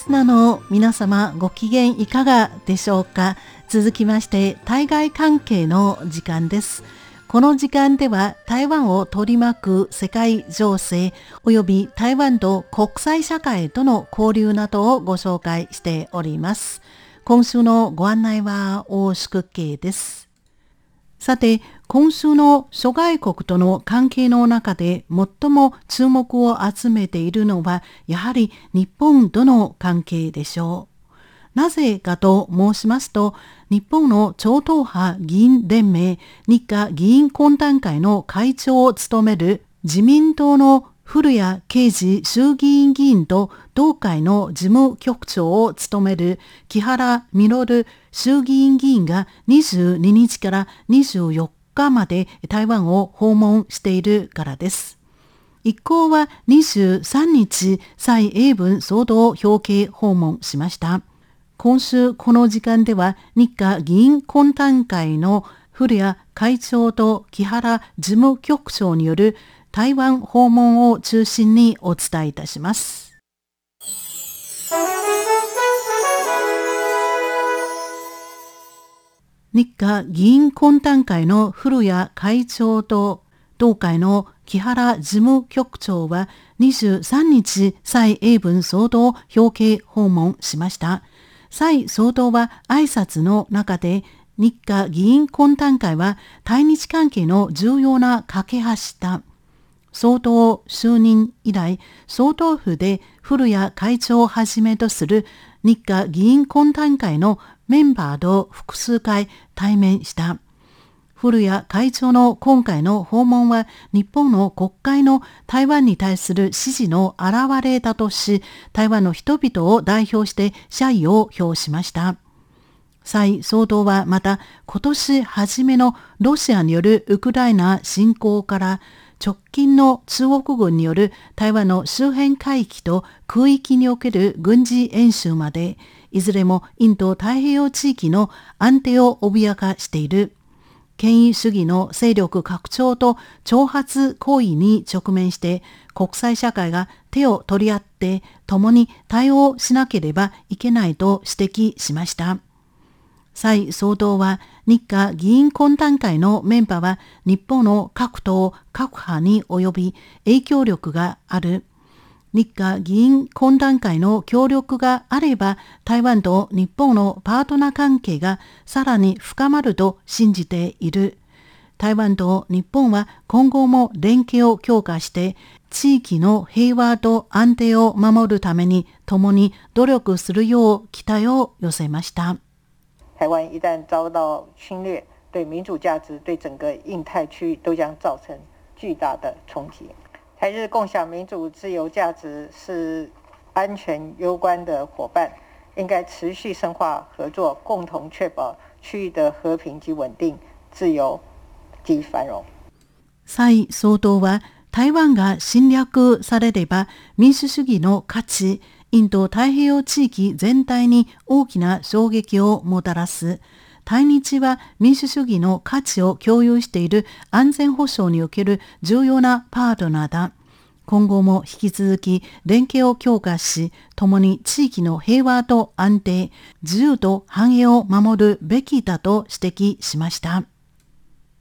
スナーの皆様ご機嫌いかがでしょうか？続きまして対外関係の時間です。この時間では台湾を取り巻く世界情勢及び台湾と国際社会との交流などをご紹介しております。今週のご案内は大宿慶です。さて、今週の諸外国との関係の中で最も注目を集めているのは、やはり日本との関係でしょう。なぜかと申しますと、日本の超党派議員連盟日華議員懇談会の会長を務める自民党の古谷啓治衆議院議員と同会の事務局長を務める木原稔衆議院議員が22日から24日まで台湾を訪問しているからです。一行は23日、蔡英文総統表敬訪問しました。今週この時間では日華議員懇談会の古谷会長と木原事務局長による台湾訪問を中心にお伝えいたします。日華議員懇談会の古谷会長と同会の木原事務局長は23日蔡英文総統表敬訪問しました。蔡総統は挨拶の中で日華議員懇談会は対日関係の重要な架け橋だ。総統就任以来、総統府で古谷会長をはじめとする日華議員懇談会のメンバーと複数回対面した。古谷会長の今回の訪問は日本の国会の台湾に対する支持の表れだとし、台湾の人々を代表して謝意を表しました。蔡総統はまた今年初めのロシアによるウクライナ侵攻から直近の中国軍による台湾の周辺海域と空域における軍事演習まで、いずれもインド太平洋地域の安定を脅かしている。権威主義の勢力拡張と挑発行為に直面して国際社会が手を取り合って共に対応しなければいけないと指摘しました。蔡総統は日華議員懇談会のメンバーは日本の各党各派に及び影響力がある。日華議員懇談会の協力があれば台湾と日本のパートナー関係がさらに深まると信じている。台湾と日本は今後も連携を強化して地域の平和と安定を守るために共に努力するよう期待を寄せました。台湾一旦遭到侵略，对民主价值、对整个印太区域都将造成巨大的冲击。台日共享民主自由价值是安全攸关的伙伴，应该持续深化合作，共同确保区域的和平及稳定、自由及繁荣。蔡総統は台湾が侵略されれば民主主義の価値 インド太平洋地域全体に大きな衝撃をもたらす。対日は民主主義の価値を共有している安全保障における重要なパートナーだ。今後も引き続き連携を強化し、共に地域の平和と安定、自由と繁栄を守るべきだと指摘しました。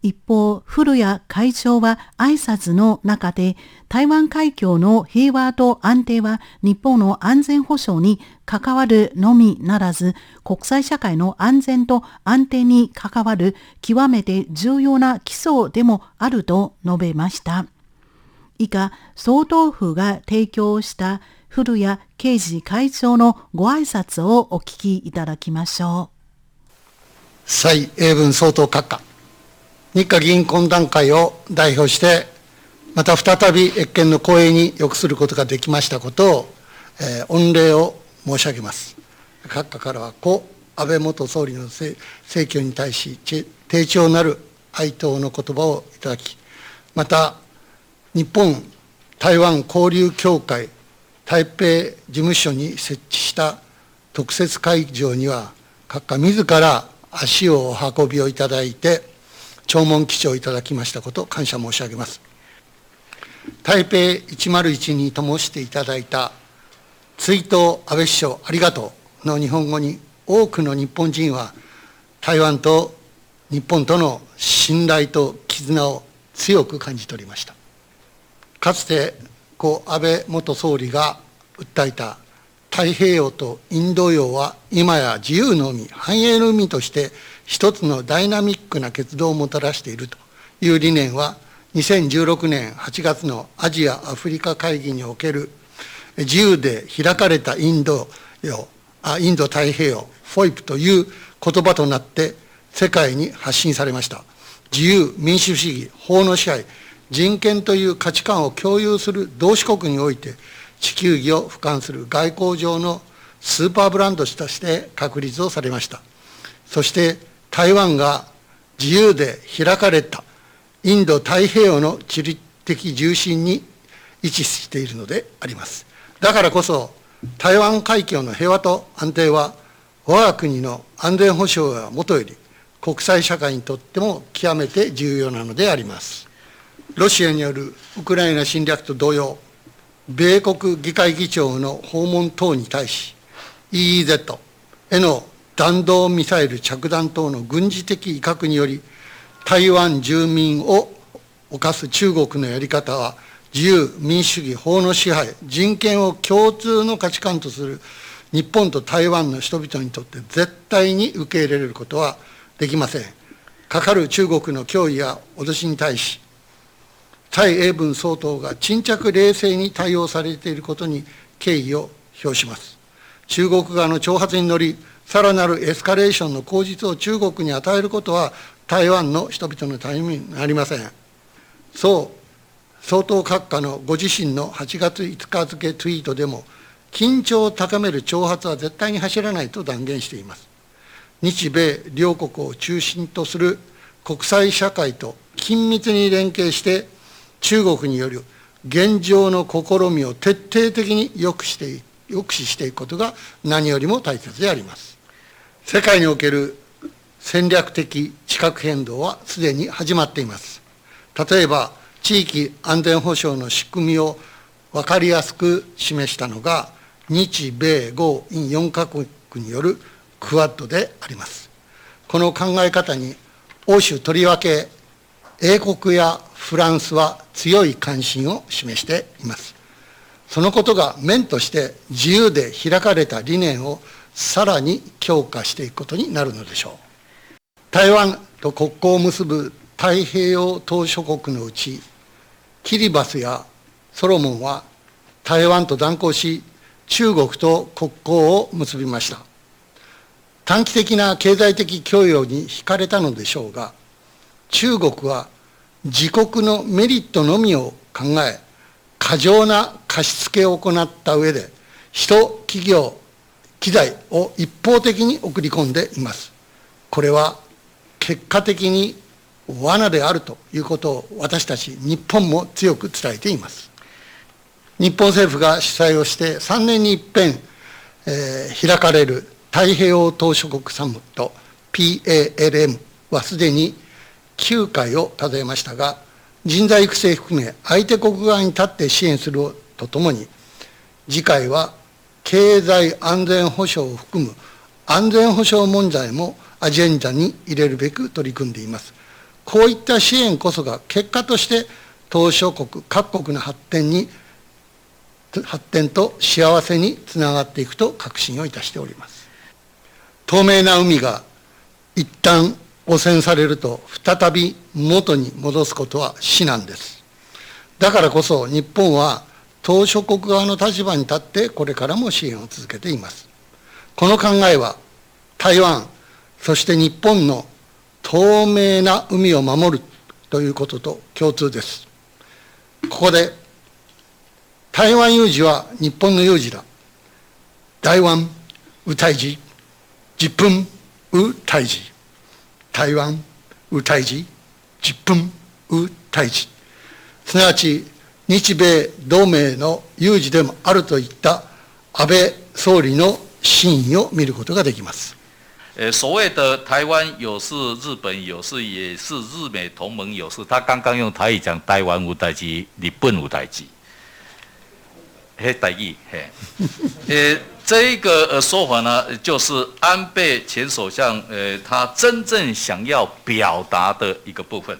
一方、古谷会長は挨拶の中で、台湾海峡の平和と安定は日本の安全保障に関わるのみならず、国際社会の安全と安定に関わる極めて重要な基礎でもあると述べました。以下、総統府が提供した古谷刑事会長のご挨拶をお聞きいただきましょう。蔡英文総統閣下。日華議員懇談会を代表して、また再び越見の公営に良くすることができましたことを、えー、御礼を申し上げます。閣下からは故安倍元総理の逝去に対し、丁重なる哀悼の言葉をいただき、また、日本台湾交流協会台北事務所に設置した特設会場には、閣下自ら足をお運びをいただいて、弔問基地をいただきましたこと、感謝申し上げます。台北101に灯していただいた追悼安倍首相ありがとうの日本語に多くの日本人は台湾と日本との信頼と絆を強く感じ取りましたかつて故安倍元総理が訴えた太平洋とインド洋は今や自由の海繁栄の海として一つのダイナミックな結動をもたらしているという理念は2016年8月のアジア・アフリカ会議における自由で開かれたインド洋あインド太平洋フォイプという言葉となって世界に発信されました。自由民主主義法の支配人権という価値観を共有する同志国において地球儀を俯瞰する外交上のスーパーブランドとして確立をされました。そして台湾が自由で開かれたインド太平洋の地理的重心に位置しているのであります。だからこそ台湾海峡の平和と安定は我が国の安全保障はもとより国際社会にとっても極めて重要なのであります。ロシアによるウクライナ侵略と同様米国議会議長の訪問等に対し EEZ への弾道ミサイル着弾等の軍事的威嚇により台湾住民を犯す中国のやり方は自由、民主主義、法の支配、人権を共通の価値観とする日本と台湾の人々にとって絶対に受け入れることはできません。かかる中国の脅威や脅しに対し、蔡英文総統が沈着冷静に対応されていることに敬意を表します。中国側の挑発に乗り、さらなるエスカレーションの口実を中国に与えることは、台湾の人々のためになりません。そう、総統閣下のご自身の8月5日付ツイートでも、緊張を高める挑発は絶対に走らないと断言しています。日米両国を中心とする国際社会と緊密に連携して、中国による現状の試みを徹底的に抑止して抑止していくことが何よりも大切であります。世界における戦略的地殻変動はすでに始まっています。例えば、地域安全保障の仕組みを分かりやすく示したのが、日米豪印4カ国によるクワッドであります。この考え方に欧州とりわけ英国やフランスは強い関心を示しています。そのことが面として自由で開かれた理念をさらに強化していくことになるのでしょう。台湾と国交を結ぶ太平洋島諸国のうち、キリバスやソロモンは台湾と断交し、中国と国交を結びました。短期的な経済的供与に惹かれたのでしょうが、中国は自国のメリットのみを考え、過剰な貸し付けを行った上で、人、企業、機材を一方的に送り込んでいます。これは結果的に罠であるということを私たち日本も強く伝えています。日本政府が主催をして3年に一遍、えー、開かれる太平洋島諸国サミット PALM はすでに9回を数えましたが、人材育成含め相手国側に立って支援するとともに、次回は経済安全保障を含む安全保障問題もアジェンダに入れるべく取り組んでいます。こういった支援こそが結果として島諸国各国の発展に発展と幸せにつながっていくと確信をいたしております。透明な海が一旦汚染されると再び元に戻すことは死なんです。だからこそ日本は島諸国側の立場に立ってこれからも支援を続けています。この考えは台湾、そして日本の透明な海を守るということと共通です。ここで台湾有事は日本の有事だ。台湾、うたいじ、10分、うたいじ。台湾、ウ対峙、10分、ウ対峙、すなわち日米同盟の有事でもあるといった安倍総理の真意を見ることができます。所谓的台湾有事、日本有事，也是日美同盟有事。他刚刚用台语讲台湾无代机，日本无代机。嘿，台语，嘿，呃，这一个呃说法呢，就是安倍前首相呃他真正想要表达的一个部分。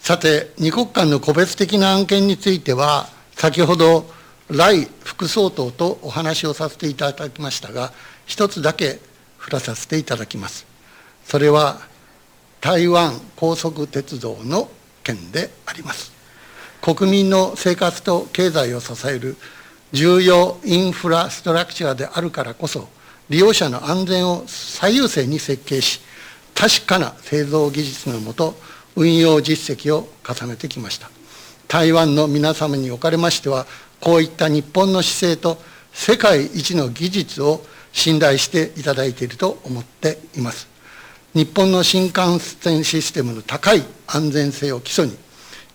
さて、二国間の個別的な案件については、先ほど、来副総統とお話をさせていただきましたが、一つだけ触らさせていただきます。それは、台湾高速鉄道の件であります。国民の生活と経済を支える重要インフラストラクチャーであるからこそ、利用者の安全を最優先に設計し、確かな製造技術のもと、運用実績を重ねてきました。台湾の皆様におかれましては、こういった日本の姿勢と世界一の技術を信頼していただいていると思っています。日本の新幹線システムの高い安全性を基礎に、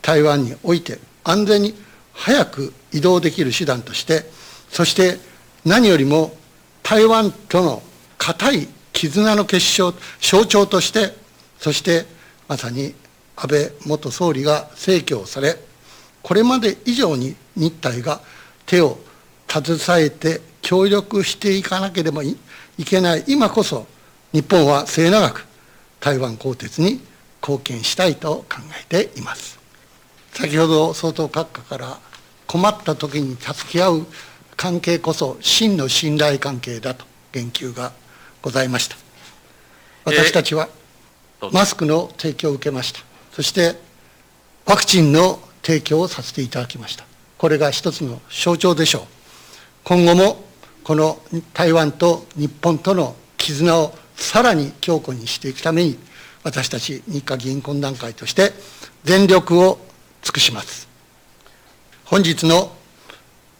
台湾において安全に早く移動できる手段として、そして何よりも台湾との固い絆の結晶、象徴として、そしてまさに安倍元総理が逝去され、これまで以上に日体が手を携えて協力していかなければいけない今こそ、日本は末永く台湾鋼鉄に貢献したいと考えています。先ほど総統閣下から困った時に助け合う関係こそ真の信頼関係だと言及がございました。私たちはマスクの提供を受けました。そしてワクチンの提供をさせていただきました。これが一つの象徴でしょう。今後もこの台湾と日本との絆をさらに強固にしていくために、私たち日華議員懇談会として全力を尽くします。本日の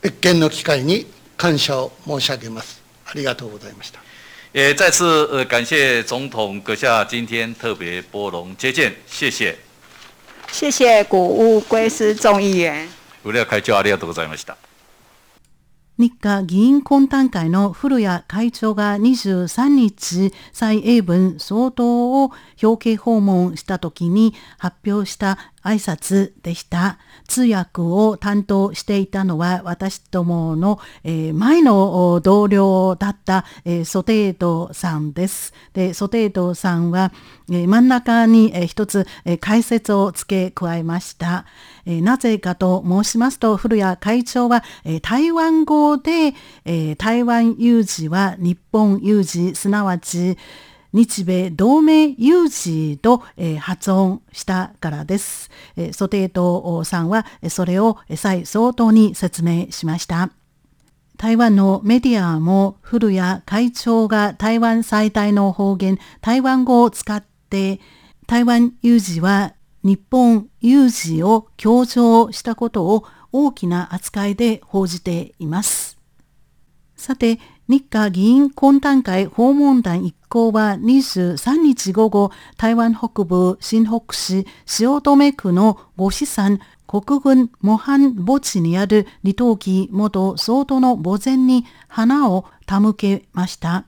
謁見の機会に感謝を申し上げます。ありがとうございました。也再次感谢总统阁下今天特别拨龙接见，谢谢。谢谢古屋归司众议员。古屋会長ありがとうございました。日華議員懇談会の古谷会長が23日蔡英文総統を表敬訪問した時に発表した挨拶でした。通訳を担当していたのは私どもの、えー、前の同僚だった、えー、ソテードさんです。で、ソテードさんは、えー、真ん中に、えー、一つ、えー、解説を付け加えました。え、なぜかと申しますと、古谷会長は、え、台湾語で、え、台湾有事は日本有事、すなわち、日米同盟有事と、え、発音したからです。えー、ソテートさんはそれを再相当に説明しました。台湾のメディアも古谷会長が台湾最大の方言台湾語を使って台湾有事は日本有事を強調したことを大きな扱いで報じています。さて、日華議員懇談会訪問団一行は23日午後、台湾北部新北市塩留区の五市山国軍模範墓地にある李登輝元総統の墓前に花を手向けました。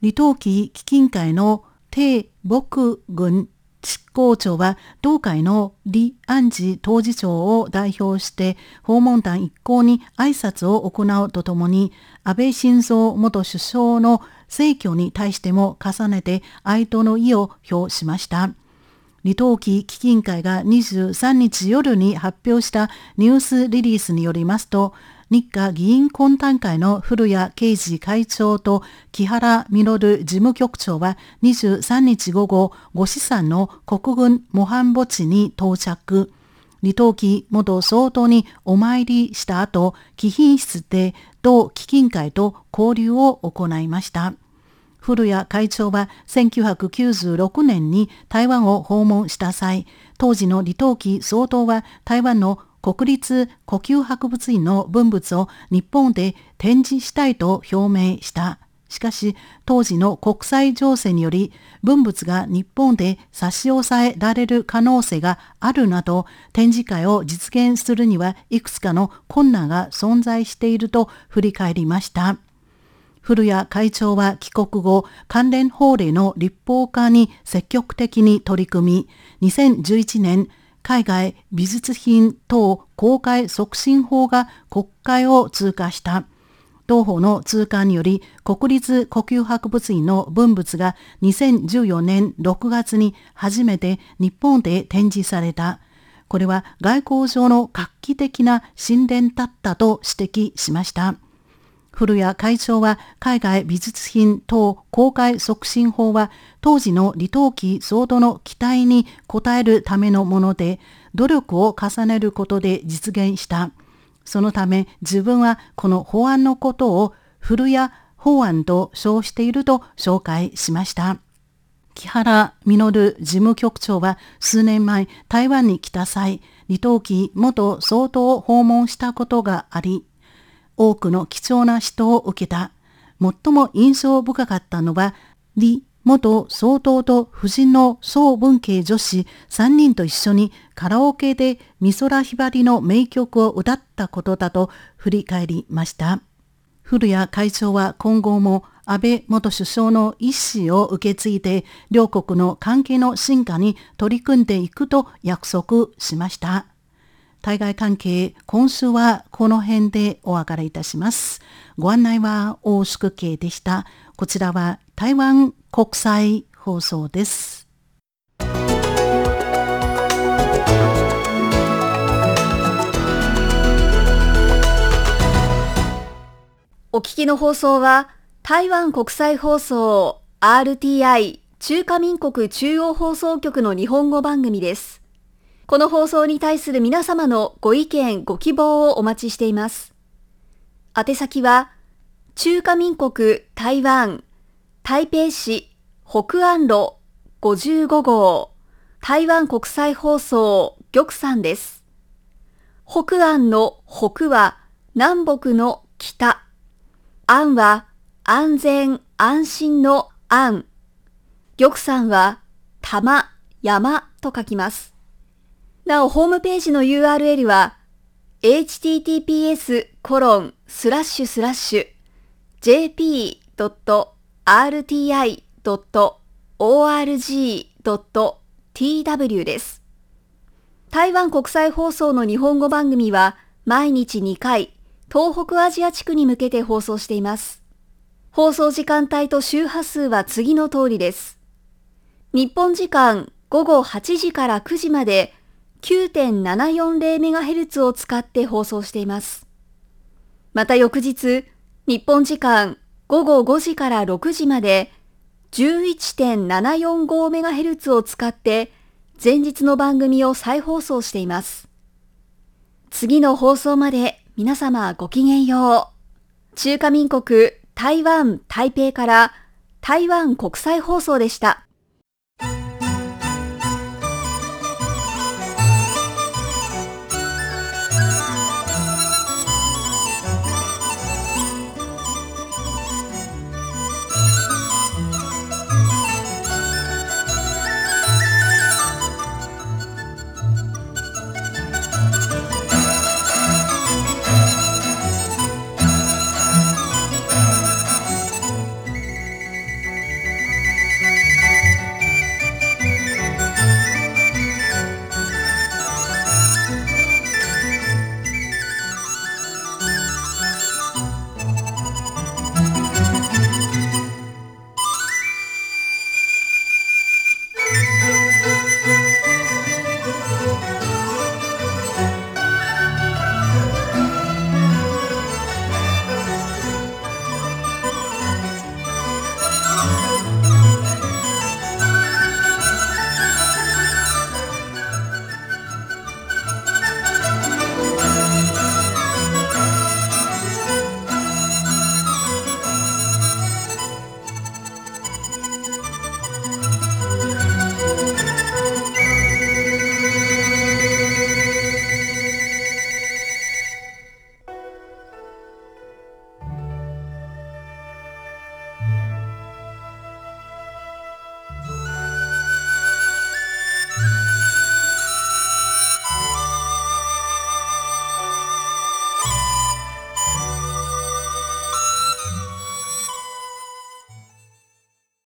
李登輝基金会の帝北軍執行長は同会の李安治当事長を代表して訪問団一行に挨拶を行うとともに安倍晋三元首相の逝去に対しても重ねて哀悼の意を表しました。李登輝基金会が23日夜に発表したニュースリリースによりますと、日華議員懇談会の古谷啓二会長と木原稔事務局長は23日午後、ご資産の国軍模範墓地に到着。李登輝元総統にお参りした後、貴賓室で同基金会と交流を行いました。古谷会長は1996年に台湾を訪問した際、当時の李登輝総統は台湾の国立呼吸博物院の文物を日本で展示したいと表明した。しかし、当時の国際情勢により、文物が日本で差し押さえられる可能性があるなど、展示会を実現するにはいくつかの困難が存在していると振り返りました。古谷会長は帰国後、関連法令の立法化に積極的に取り組み、2011年、海外美術品等公開促進法が国会を通過した。同法の通過により国立呼吸博物院の文物が2014年6月に初めて日本で展示された。これは外交上の画期的な神殿だったと指摘しました。古谷会長は海外美術品等公開促進法は当時の李登輝総統の期待に応えるためのもので努力を重ねることで実現した。そのため自分はこの法案のことを古谷法案と称していると紹介しました。木原稔事務局長は数年前台湾に来た際、李登輝元総統を訪問したことがあり、多くの貴重な人を受けた。最も印象深かったのは、李元総統と夫人の総文系女子3人と一緒にカラオケで美空ひばりの名曲を歌ったことだと振り返りました。古谷会長は今後も安倍元首相の意思を受け継いで両国の関係の進化に取り組んでいくと約束しました。対外関係、今週はこの辺でお別れいたします。ご案内は大宿慶でした。こちらは台湾国際放送です。お聞きの放送は台湾国際放送 RTI 中華民国中央放送局の日本語番組です。この放送に対する皆様のご意見、ご希望をお待ちしています。宛先は、中華民国台湾台北市北安路55号台湾国際放送玉山です。北安の北は南北の北。安は安全安心の安。玉山は玉山と書きます。なお、ホームページの URL は、https コロンスラッシュスラッシュ jp.rti.org.tw です。台湾国際放送の日本語番組は毎日2回、東北アジア地区に向けて放送しています。放送時間帯と周波数は次の通りです。日本時間午後8時から9時まで 9.740MHz を使って放送しています。また翌日、日本時間午後5時から6時まで 11.745MHz を使って前日の番組を再放送しています。次の放送まで皆様ごきげんよう。中華民国台湾台北から台湾国際放送でした。